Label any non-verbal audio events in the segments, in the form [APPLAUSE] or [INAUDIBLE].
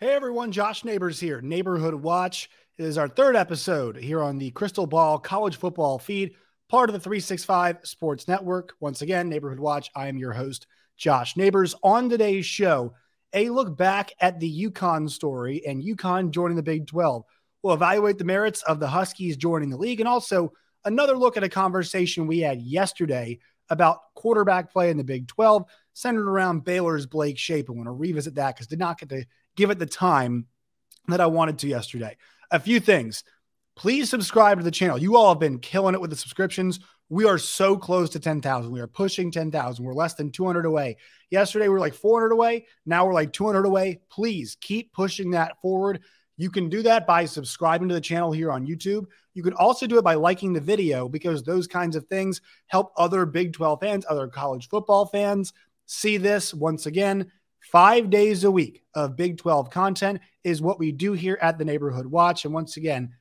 Hey everyone, Josh Neighbors here. Neighborhood Watch is our third episode here on the Crystal Ball College Football feed, part of the 365 Sports Network. Once again, Neighborhood Watch. I am your host, Josh Neighbors. On today's show, a look back at the UConn story and UConn joining the Big 12. We'll evaluate the merits of the Huskies joining the league and also another look at a conversation we had yesterday about quarterback play in the Big 12, centered around Baylor's Blake Shapen. I want to revisit that because did not get to give it the time that I wanted to yesterday. A few things. Please subscribe to the channel. You all have been killing it with the subscriptions. We are so close to 10,000. We are pushing 10,000. We're less than 200 away. Yesterday, we were like 400 away. Now we're like 200 away. Please keep pushing that forward. You can do that by subscribing to the channel here on YouTube. You can also do it by liking the video because those kinds of things help other Big 12 fans, other college football fans see this. Once again, Five days a week of Big 12 content is what we do here at the Neighborhood Watch. And once again,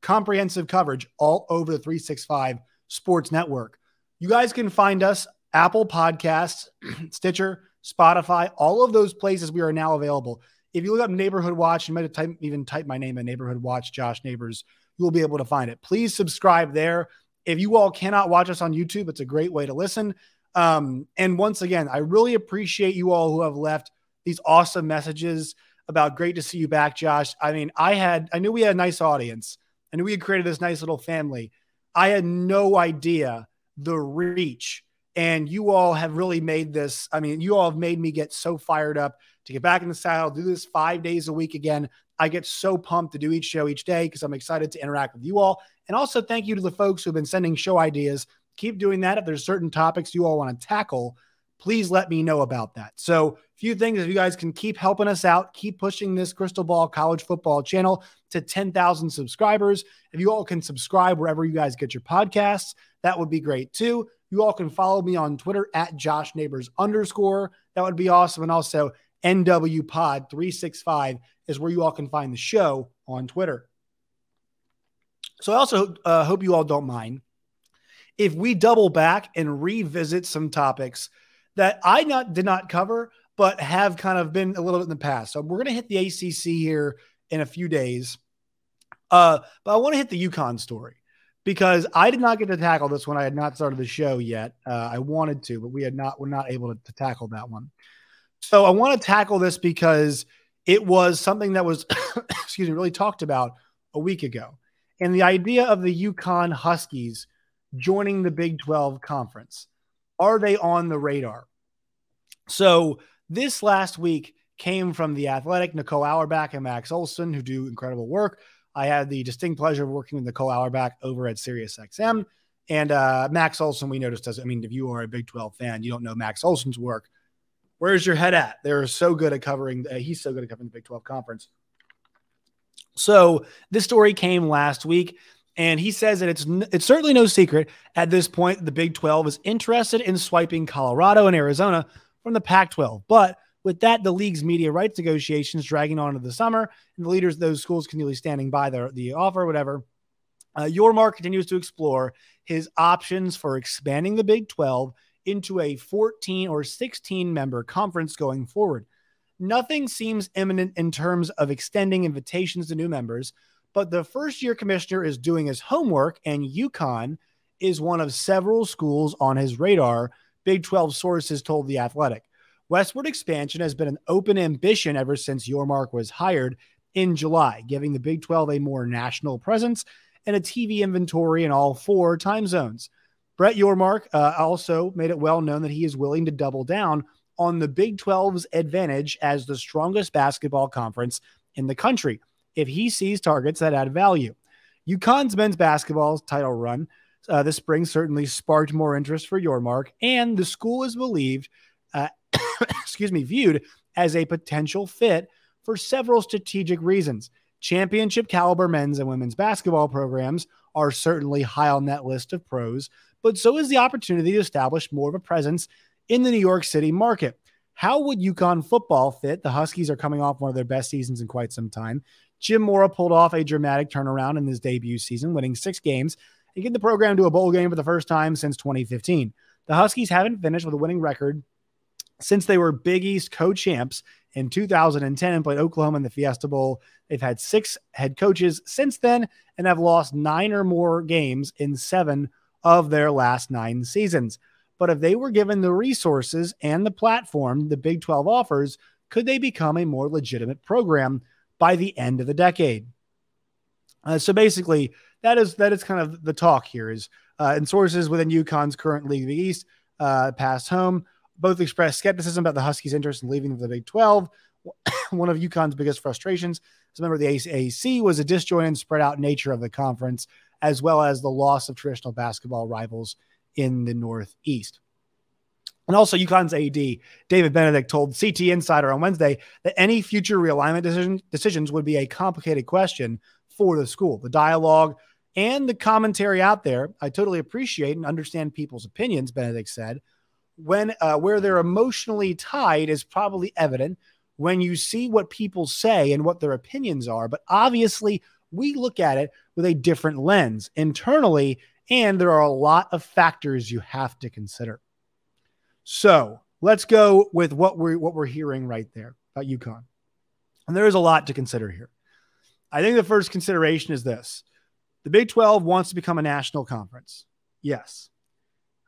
comprehensive coverage all over the 365 Sports Network. You guys can find us Apple Podcasts, [CLEARS THROAT] Stitcher, Spotify, all of those places we are now available. If you look up Neighborhood Watch, you might have type, even type my name in Neighborhood Watch, Josh Neighbors, you will be able to find it. Please subscribe there. If you all cannot watch us on YouTube, it's a great way to listen. Um, and once again, I really appreciate you all who have left these awesome messages about great to see you back, Josh. I mean, I had, I knew we had a nice audience. I knew we had created this nice little family. I had no idea the reach. And you all have really made this. I mean, you all have made me get so fired up to get back in the saddle, do this five days a week again. I get so pumped to do each show each day because I'm excited to interact with you all. And also, thank you to the folks who've been sending show ideas. Keep doing that. If there's certain topics you all want to tackle, please let me know about that. So, a few things if you guys can keep helping us out, keep pushing this Crystal Ball College Football channel to 10,000 subscribers. If you all can subscribe wherever you guys get your podcasts, that would be great too. You all can follow me on Twitter at Josh Neighbors underscore. That would be awesome. And also, NW Pod 365 is where you all can find the show on Twitter. So, I also uh, hope you all don't mind if we double back and revisit some topics that I not did not cover, but have kind of been a little bit in the past. So we're going to hit the ACC here in a few days. Uh, but I want to hit the UConn story because I did not get to tackle this one. I had not started the show yet. Uh, I wanted to, but we had not. We're not able to, to tackle that one. So I want to tackle this because it was something that was, [COUGHS] excuse me, really talked about a week ago, and the idea of the UConn Huskies joining the Big 12 conference. Are they on the radar? So this last week came from the athletic Nicole Auerbach and Max Olson, who do incredible work. I had the distinct pleasure of working with Nicole Auerbach over at SiriusXM. And uh, Max Olson, we noticed, does I mean, if you are a Big 12 fan, you don't know Max Olson's work. Where's your head at? They're so good at covering, uh, he's so good at covering the Big 12 conference. So this story came last week. And he says that it's it's certainly no secret at this point the Big 12 is interested in swiping Colorado and Arizona from the Pac 12. But with that, the league's media rights negotiations dragging on into the summer, and the leaders of those schools continually standing by their, the offer, whatever. Uh, Yormark continues to explore his options for expanding the Big 12 into a 14 or 16 member conference going forward. Nothing seems imminent in terms of extending invitations to new members, but the first year commissioner is doing his homework, and UConn is one of several schools on his radar, Big 12 sources told The Athletic. Westward expansion has been an open ambition ever since Yormark was hired in July, giving the Big 12 a more national presence and a TV inventory in all four time zones. Brett Yormark uh, also made it well known that he is willing to double down on the Big 12's advantage as the strongest basketball conference in the country if he sees targets that add value. UConn's men's basketball title run uh, this spring certainly sparked more interest for Yormark, and the school is believed, uh, [COUGHS] excuse me, viewed as a potential fit for several strategic reasons. Championship caliber men's and women's basketball programs are certainly high on that list of pros, but so is the opportunity to establish more of a presence in the New York City market. How would UConn football fit? The Huskies are coming off one of their best seasons in quite some time. Jim Mora pulled off a dramatic turnaround in his debut season, winning six games and getting the program to a bowl game for the first time since 2015. The Huskies haven't finished with a winning record since they were Big East co champs in 2010 and played Oklahoma in the Fiesta Bowl. They've had six head coaches since then and have lost nine or more games in seven of their last nine seasons. But if they were given the resources and the platform the Big 12 offers, could they become a more legitimate program by the end of the decade? Uh, so basically, that is that is kind of the talk here. Is uh, and sources within UConn's current League of the East uh, passed home both expressed skepticism about the Huskies' interest in leaving the Big 12. [COUGHS] One of UConn's biggest frustrations as a member of the AAC was the disjointed, spread out nature of the conference, as well as the loss of traditional basketball rivals in the Northeast. And also, UConn's AD, David Benedict, told CT Insider on Wednesday that any future realignment decision, decisions would be a complicated question for the school. The dialogue and the commentary out there, I totally appreciate and understand people's opinions, Benedict said. When uh, where they're emotionally tied is probably evident when you see what people say and what their opinions are. But obviously, we look at it with a different lens internally, and there are a lot of factors you have to consider. So let's go with what we're what we're hearing right there about UConn. And there is a lot to consider here. I think the first consideration is this: the Big 12 wants to become a national conference. Yes.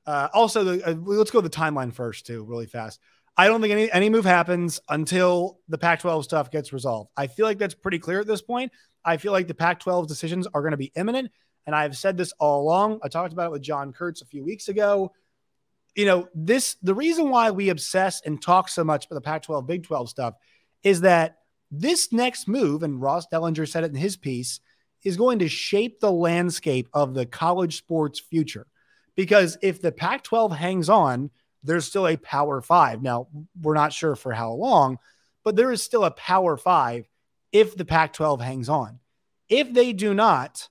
Uh, also, the, uh, let's go the timeline first, too, really fast. I don't think any, any move happens until the Pac 12 stuff gets resolved. I feel like that's pretty clear at this point. I feel like the Pac 12 decisions are going to be imminent. And I've said this all along. I talked about it with John Kurtz a few weeks ago you know, this the reason why we obsess and talk so much about the Pac 12, Big 12 stuff is that this next move, and Ross Dellenger said it in his piece, is going to shape the landscape of the college sports future. Because if the Pac 12 hangs on, there's still a Power Five. Now, we're not sure for how long, but there is still a Power Five if the Pac 12 hangs on. If they do not,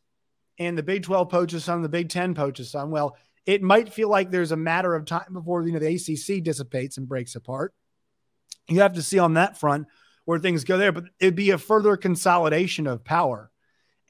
and the Big 12 poaches some, the Big 10 poaches some, well, it might feel like there's a matter of time before you know the ACC dissipates and breaks apart. You have to see on that front where things go there, but it'd be a further consolidation of power,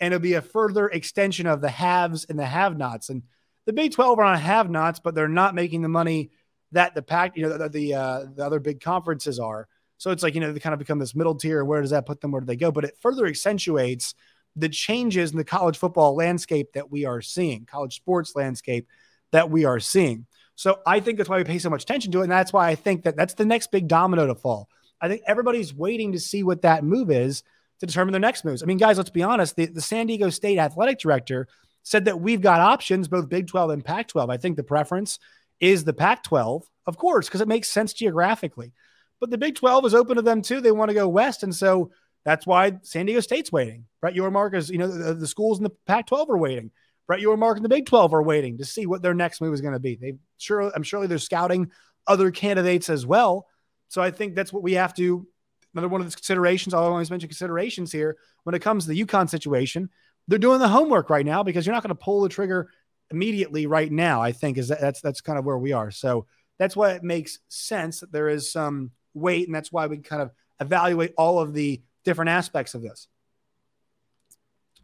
and it'd be a further extension of the haves and the have-nots. And the Big Twelve are on have-nots, but they're not making the money that the Pac, you know, the the, uh, the other big conferences are. So it's like you know they kind of become this middle tier. Where does that put them? Where do they go? But it further accentuates the changes in the college football landscape that we are seeing, college sports landscape that we are seeing. So I think that's why we pay so much attention to it. And that's why I think that that's the next big domino to fall. I think everybody's waiting to see what that move is to determine their next moves. I mean, guys, let's be honest. The, the San Diego State athletic director said that we've got options, both Big 12 and Pac 12. I think the preference is the Pac 12, of course, because it makes sense geographically. But the Big 12 is open to them too. They want to go west. And so that's why San Diego State's waiting. Brett Yormark is, you know, the, the schools in the Pac 12 are waiting. Brett Yormark and the Big 12 are waiting to see what their next move is going to be. They sure I'm surely they're scouting other candidates as well. So I think that's what we have to another one of the considerations. I'll always mention considerations here when it comes to the UConn situation. They're doing the homework right now because you're not going to pull the trigger immediately right now. I think is that, that's that's kind of where we are. So that's why it makes sense that there is some weight, and that's why we kind of evaluate all of the different aspects of this.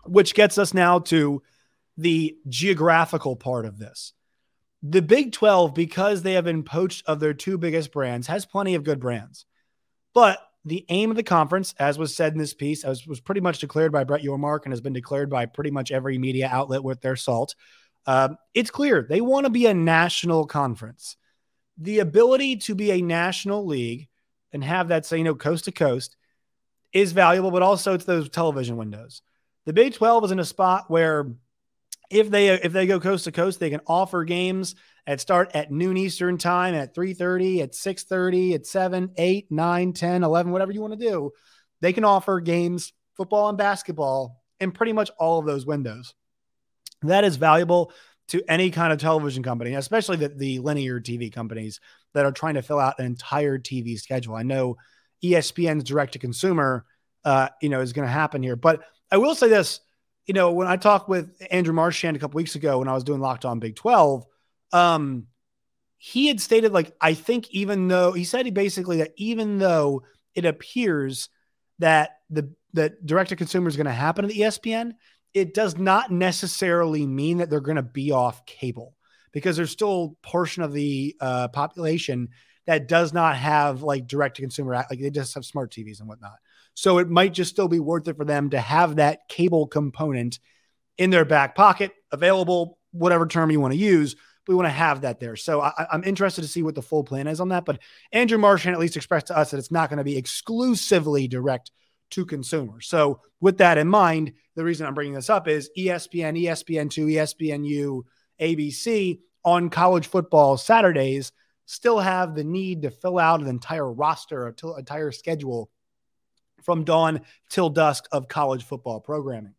Which gets us now to the geographical part of this. The Big 12, because they have been poached of their two biggest brands, has plenty of good brands. But the aim of the conference, as was said in this piece, as was pretty much declared by Brett Yormark and has been declared by pretty much every media outlet with their salt. Uh, it's clear they want to be a national conference. The ability to be a national league and have that, say, you know, coast to coast is valuable, but also it's those television windows. The Big 12 is in a spot where if they if they go coast to coast, they can offer games at start at noon Eastern time, at 3:30, at 6:30, at 7, 8, 9, 10, 11, whatever you want to do. They can offer games, football and basketball, in pretty much all of those windows. That is valuable to any kind of television company, especially the, the linear TV companies that are trying to fill out an entire TV schedule. I know ESPN's direct to consumer uh, you know, is going to happen here. But I will say this, you know, when I talked with Andrew Marchand a couple weeks ago when I was doing Locked On Big 12, um, he had stated like I think even though he said he basically that even though it appears that the that direct to consumer is going to happen at ESPN, it does not necessarily mean that they're going to be off cable because there's still a portion of the uh, population that does not have like direct to consumer like they just have smart TVs and whatnot. So it might just still be worth it for them to have that cable component in their back pocket available, whatever term you want to use. We want to have that there. So I, am interested to see what the full plan is on that. But Andrew Marchand at least expressed to us that it's not going to be exclusively direct to consumers. So with that in mind, the reason I'm bringing this up is ESPN, ESPN2, ESPNU, ABC on college football Saturdays still have the need to fill out an entire roster, an entire schedule from dawn till dusk of college football programming.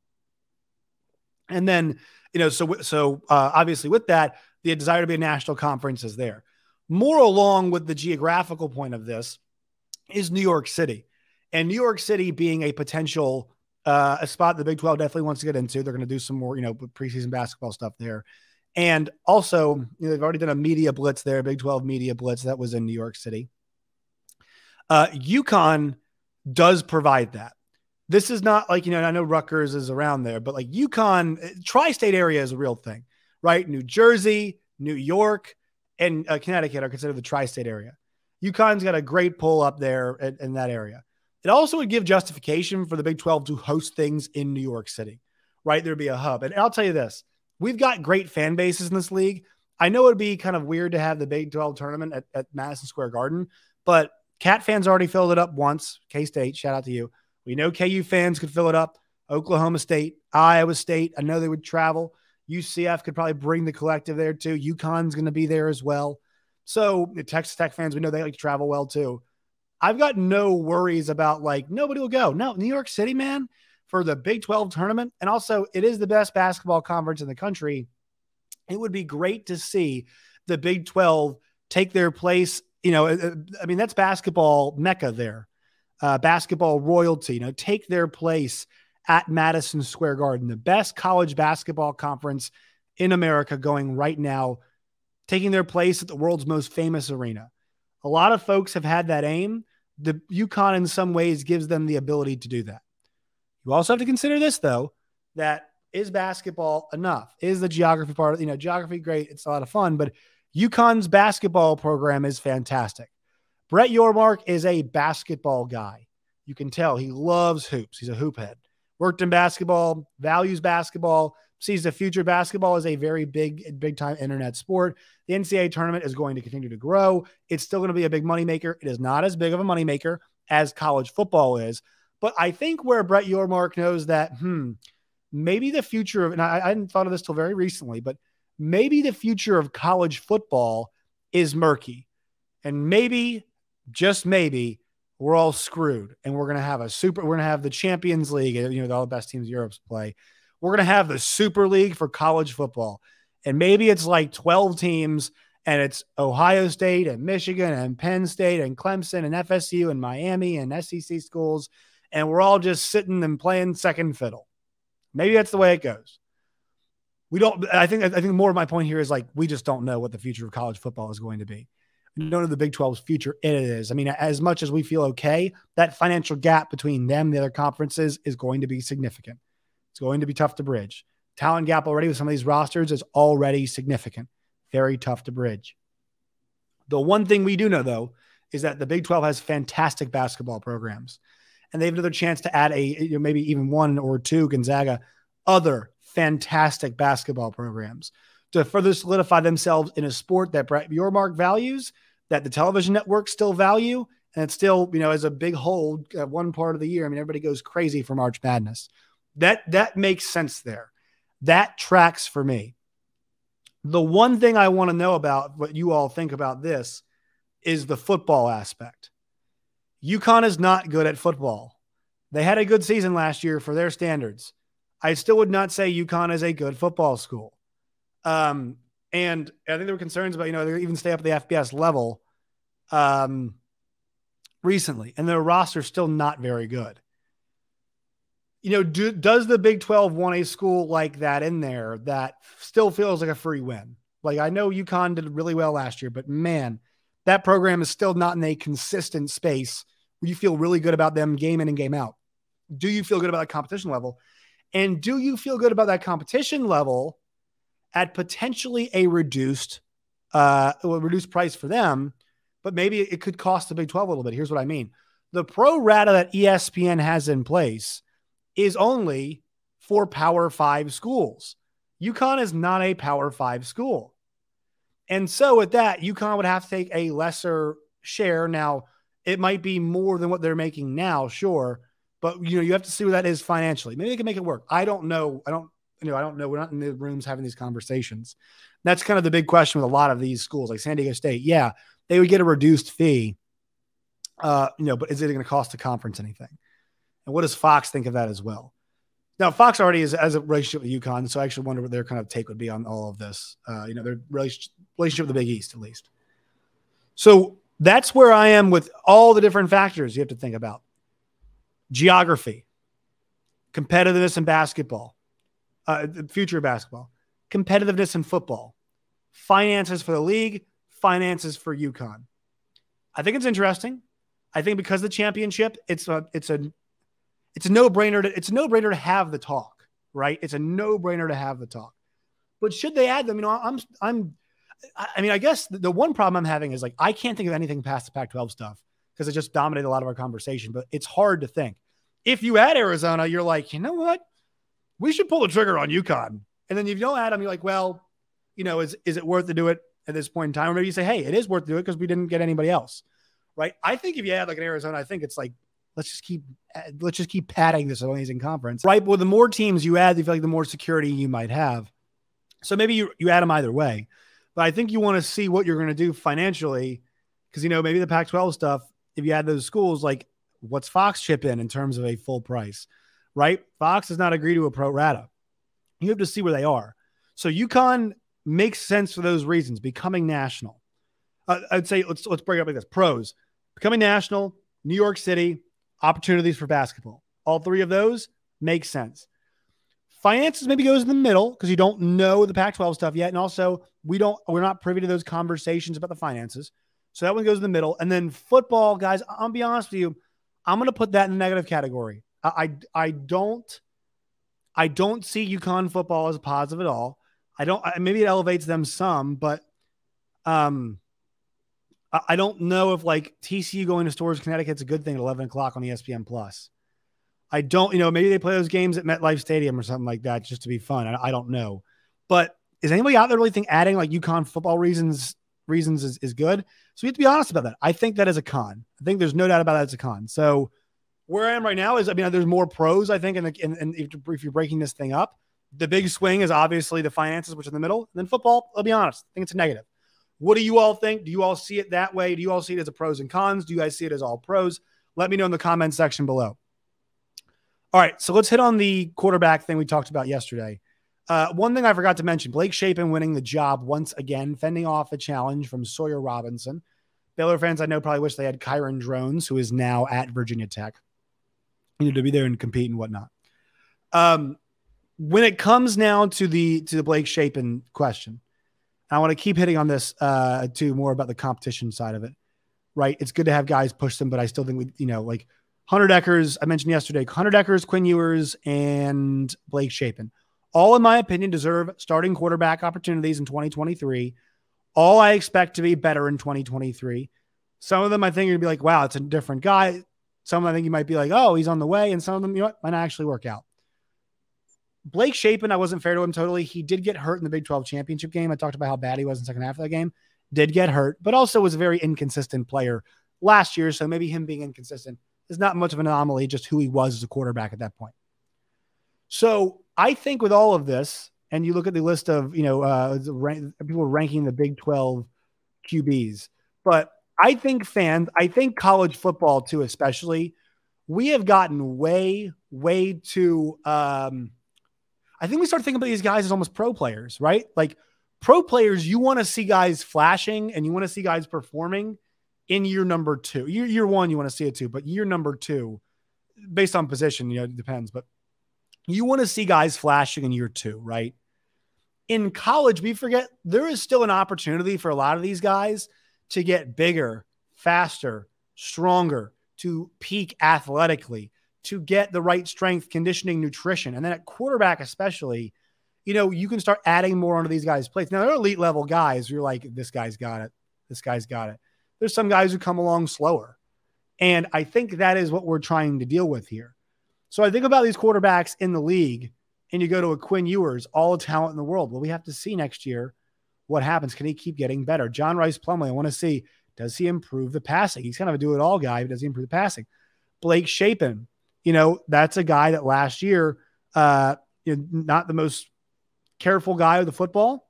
And then, you know, so so uh, obviously with that, the desire to be a national conference is there. More along with the geographical point of this is New York City, and New York City being a potential uh, a spot the Big 12 definitely wants to get into. They're going to do some more, you know, preseason basketball stuff there. And also, you know, they've already done a media blitz there, Big 12 media blitz that was in New York City. Uh, UConn does provide that. This is not like, you know, I know Rutgers is around there, but like UConn, eh, tri state area is a real thing, right? New Jersey, New York, and uh, Connecticut are considered the tri state area. UConn's got a great pull up there in, in that area. It also would give justification for the Big 12 to host things in New York City, right? There'd be a hub. And I'll tell you this we've got great fan bases in this league. I know it'd be kind of weird to have the Big 12 tournament at, at Madison Square Garden, but Cat fans already filled it up once. K State, shout out to you. We know KU fans could fill it up. Oklahoma State, Iowa State, I know they would travel. UCF could probably bring the collective there too. UConn's going to be there as well. So the Texas Tech fans, we know they like to travel well too. I've got no worries about like nobody will go. No, New York City, man, for the Big 12 tournament. And also, it is the best basketball conference in the country. It would be great to see the Big 12 take their place. You know, uh, uh, I mean, that's basketball mecca there, uh, basketball royalty, you know, take their place at Madison Square Garden, the best college basketball conference in America going right now, taking their place at the world's most famous arena. A lot of folks have had that aim. The UConn, in some ways, gives them the ability to do that. You also have to consider this, though, that is basketball enough? Is the geography part you know, geography great? It's a lot of fun, but UConn's basketball program is fantastic. Brett Yormark is a basketball guy. You can tell he loves hoops. He's a hoop head. Worked in basketball, values basketball, sees the future basketball as a very big, big time internet sport. The NCAA tournament is going to continue to grow. It's still going to be a big moneymaker. It is not as big of a moneymaker as college football is. But I think where Brett Yormark knows that, hmm, maybe the future of, and I, I hadn't thought of this till very recently, but maybe the future of college football is murky. And maybe, just maybe, we're all screwed and we're going to have a super, we're going to have the Champions League, you know, all the best teams Europe's play. We're going to have the Super League for college football. And maybe it's like 12 teams and it's Ohio State and Michigan and Penn State and Clemson and FSU and Miami and SEC schools. And we're all just sitting and playing second fiddle. Maybe that's the way it goes. We don't, I think, I think more of my point here is like, we just don't know what the future of college football is going to be. We don't know the Big 12's future. It is. I mean, as much as we feel okay, that financial gap between them and the other conferences is going to be significant. It's going to be tough to bridge. Talent gap already with some of these rosters is already significant. Very tough to bridge. The one thing we do know, though, is that the Big 12 has fantastic basketball programs. And they have another chance to add a, you know, maybe even one or two Gonzaga, other fantastic basketball programs to further solidify themselves in a sport that Brett Yormark values, that the television networks still value, and it's still, you know, as a big hold uh, one part of the year. I mean, everybody goes crazy for March Madness. That that makes sense there. That tracks for me. The one thing I want to know about what you all think about this is the football aspect. UConn is not good at football. They had a good season last year for their standards. I still would not say UConn is a good football school. Um, and I think there were concerns about, you know, they even stay up at the FBS level um, recently, and their roster is still not very good. you know, do, does the Big 12 want a school like that in there that still feels like a free win? Like I know UConn did really well last year, but man, that program is still not in a consistent space where you feel really good about them game in and game out. Do you feel good about that competition level? And do you feel good about that competition level at potentially a reduced uh reduced price for them, but maybe it could cost the Big 12 a little bit. Here's what I mean. The pro rata that ESPN has in place is only for Power 5 schools. UConn is not a Power 5 school. And so with that, UConn would have to take a lesser share. Now, it might be more than what they're making now, sure, but you know, you have to see what that is financially. Maybe they can make it work. I don't know. I don't, you know, I don't know. We're not in the rooms having these conversations. That's kind of the big question with a lot of these schools, like San Diego State. Yeah, they would get a reduced fee. Uh, you know, but is it going to cost the conference anything? And what does Fox think of that as well? Now, Fox already is as a relationship with UConn, so I actually wonder what their kind of take would be on all of this. Uh, you know, their relationship with the Big East, at least. So that's where I am with all the different factors you have to think about geography, competitiveness in basketball, uh, future basketball, competitiveness in football, finances for the league, finances for UConn. I think it's interesting. I think because the championship, it's a it's a it's a no brainer. To, it's a no brainer to have the talk, right? It's a no brainer to have the talk. But should they add them? You know, I'm I'm. I mean, I guess the one problem I'm having is like I can't think of anything past the Pac-12 stuff because it just dominated a lot of our conversation. But it's hard to think. If you add Arizona, you're like, you know what? We should pull the trigger on UConn. And then if you don't add them, you're like, well, you know, is is it worth to do it at this point in time? Or maybe you say, hey, it is worth to do it because we didn't get anybody else, right? I think if you add like an Arizona, I think it's like let's just keep let's just keep padding this amazing conference, right? Well, the more teams you add, you feel like the more security you might have. So maybe you you add them either way, but I think you want to see what you're going to do financially because you know maybe the Pac-12 stuff. If you add those schools, like what's Fox chip in in terms of a full price, right? Fox does not agree to a pro rata. You have to see where they are. So UConn makes sense for those reasons. Becoming national, uh, I'd say let's let's break it up like this: pros, becoming national, New York City, opportunities for basketball. All three of those make sense. Finances maybe goes in the middle because you don't know the Pac-12 stuff yet, and also we don't we're not privy to those conversations about the finances. So that one goes in the middle, and then football, guys. I'll be honest with you, I'm going to put that in the negative category. I, I I don't I don't see UConn football as positive at all. I don't. Maybe it elevates them some, but um, I don't know if like TCU going to Storrs, Connecticut's a good thing at 11 o'clock on ESPN Plus. I don't, you know, maybe they play those games at MetLife Stadium or something like that just to be fun. I, I don't know. But is anybody out there really think adding like UConn football reasons reasons is, is good? So we have to be honest about that. I think that is a con. I think there's no doubt about that it's a con. So where I am right now is, I mean, there's more pros, I think, and if, if you're breaking this thing up, the big swing is obviously the finances, which is in the middle. And then football, I'll be honest, I think it's a negative. What do you all think? Do you all see it that way? Do you all see it as a pros and cons? Do you guys see it as all pros? Let me know in the comment section below. All right, so let's hit on the quarterback thing we talked about yesterday. Uh, one thing I forgot to mention Blake Shapen winning the job once again, fending off a challenge from Sawyer Robinson. Baylor fans I know probably wish they had Kyron Drones, who is now at Virginia Tech, you know, to be there and compete and whatnot. Um, when it comes now to the to the Blake Shapen question, I want to keep hitting on this uh, too, more about the competition side of it. Right, it's good to have guys push them, but I still think we, you know, like Hunter Dekkers. I mentioned yesterday, Hunter Dekkers, Quinn Ewers, and Blake Shapen. All, in my opinion, deserve starting quarterback opportunities in 2023. All I expect to be better in 2023. Some of them I think gonna be like, wow, it's a different guy. Some I think you might be like, oh, he's on the way, and some of them, you know what, might not actually work out. Blake Shapen, I wasn't fair to him totally. He did get hurt in the Big 12 championship game. I talked about how bad he was in the second half of that game. Did get hurt, but also was a very inconsistent player last year. So maybe him being inconsistent is not much of an anomaly, just who he was as a quarterback at that point. So I think with all of this, and you look at the list of, you know, uh, people ranking the Big 12 QBs, but I think fans, I think college football too, especially, we have gotten way, way too, um, I think we start thinking about these guys as almost pro players, right? Like pro players, you want to see guys flashing and you want to see guys performing in year number two. Year, year one, you want to see it too, but year number two, based on position, you know, it depends. But you want to see guys flashing in year two, right? In college, we forget there is still an opportunity for a lot of these guys to get bigger, faster, stronger, to peak athletically, to get the right strength, conditioning, nutrition. And then at quarterback, especially, you know, you can start adding more onto these guys' plates. Now, they're elite level guys. You're like, this guy's got it. This guy's got it. There's some guys who come along slower. And I think that is what we're trying to deal with here. So I think about these quarterbacks in the league, and you go to a Quinn Ewers, all the talent in the world. Well, we have to see next year what happens. Can he keep getting better? John Rhys Plumlee, I want to see does he improve the passing? He's kind of a do it all guy, but does he improve the passing? Blake Shapen, you know, that's a guy that last year, uh, you know, not the most careful guy with the football,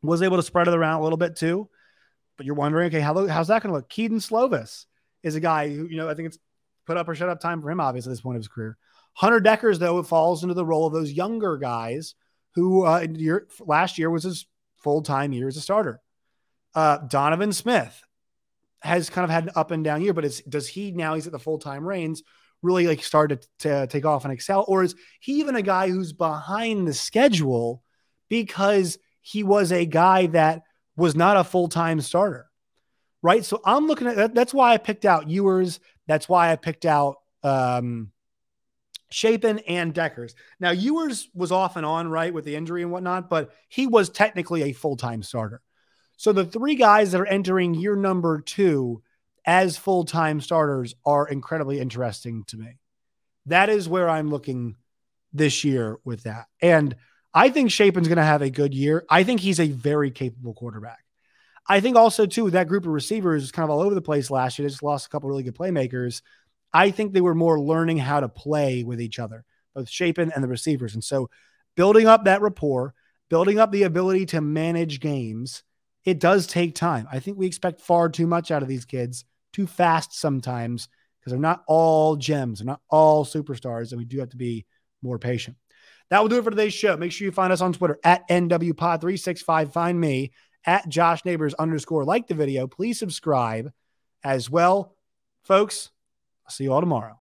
was able to spread it around a little bit too. But you're wondering, okay, how, how's that going to look? Kedon Slovis is a guy who, you know, I think it's put up or shut up time for him, obviously, at this point of his career. Hunter Dekkers, though, it falls into the role of those younger guys who uh, year, last year was his full time year as a starter. Uh, Donovan Smith has kind of had an up and down year, but is, does he now he's at the full time reins really like started to, to take off and excel? Or is he even a guy who's behind the schedule because he was a guy that was not a full time starter? Right. So I'm looking at that. That's why I picked out Ewers. That's why I picked out um, Shapen and Dekkers. Now, Ewers was off and on, right, with the injury and whatnot, but he was technically a full time starter. So the three guys that are entering year number two as full time starters are incredibly interesting to me. That is where I'm looking this year with that. And I think Shapen's going to have a good year. I think he's a very capable quarterback. I think also too that group of receivers is kind of all over the place last year. They just lost a couple really good playmakers. I think they were more learning how to play with each other, both Shapen and the receivers. And so building up that rapport, building up the ability to manage games, it does take time. I think we expect far too much out of these kids, too fast sometimes, because they're not all gems, they're not all superstars, and we do have to be more patient. That will do it for today's show. Make sure you find us on Twitter at NWPod365. Find me at Josh Neighbors underscore. Like the video, please subscribe as well. Folks, I'll see you all tomorrow.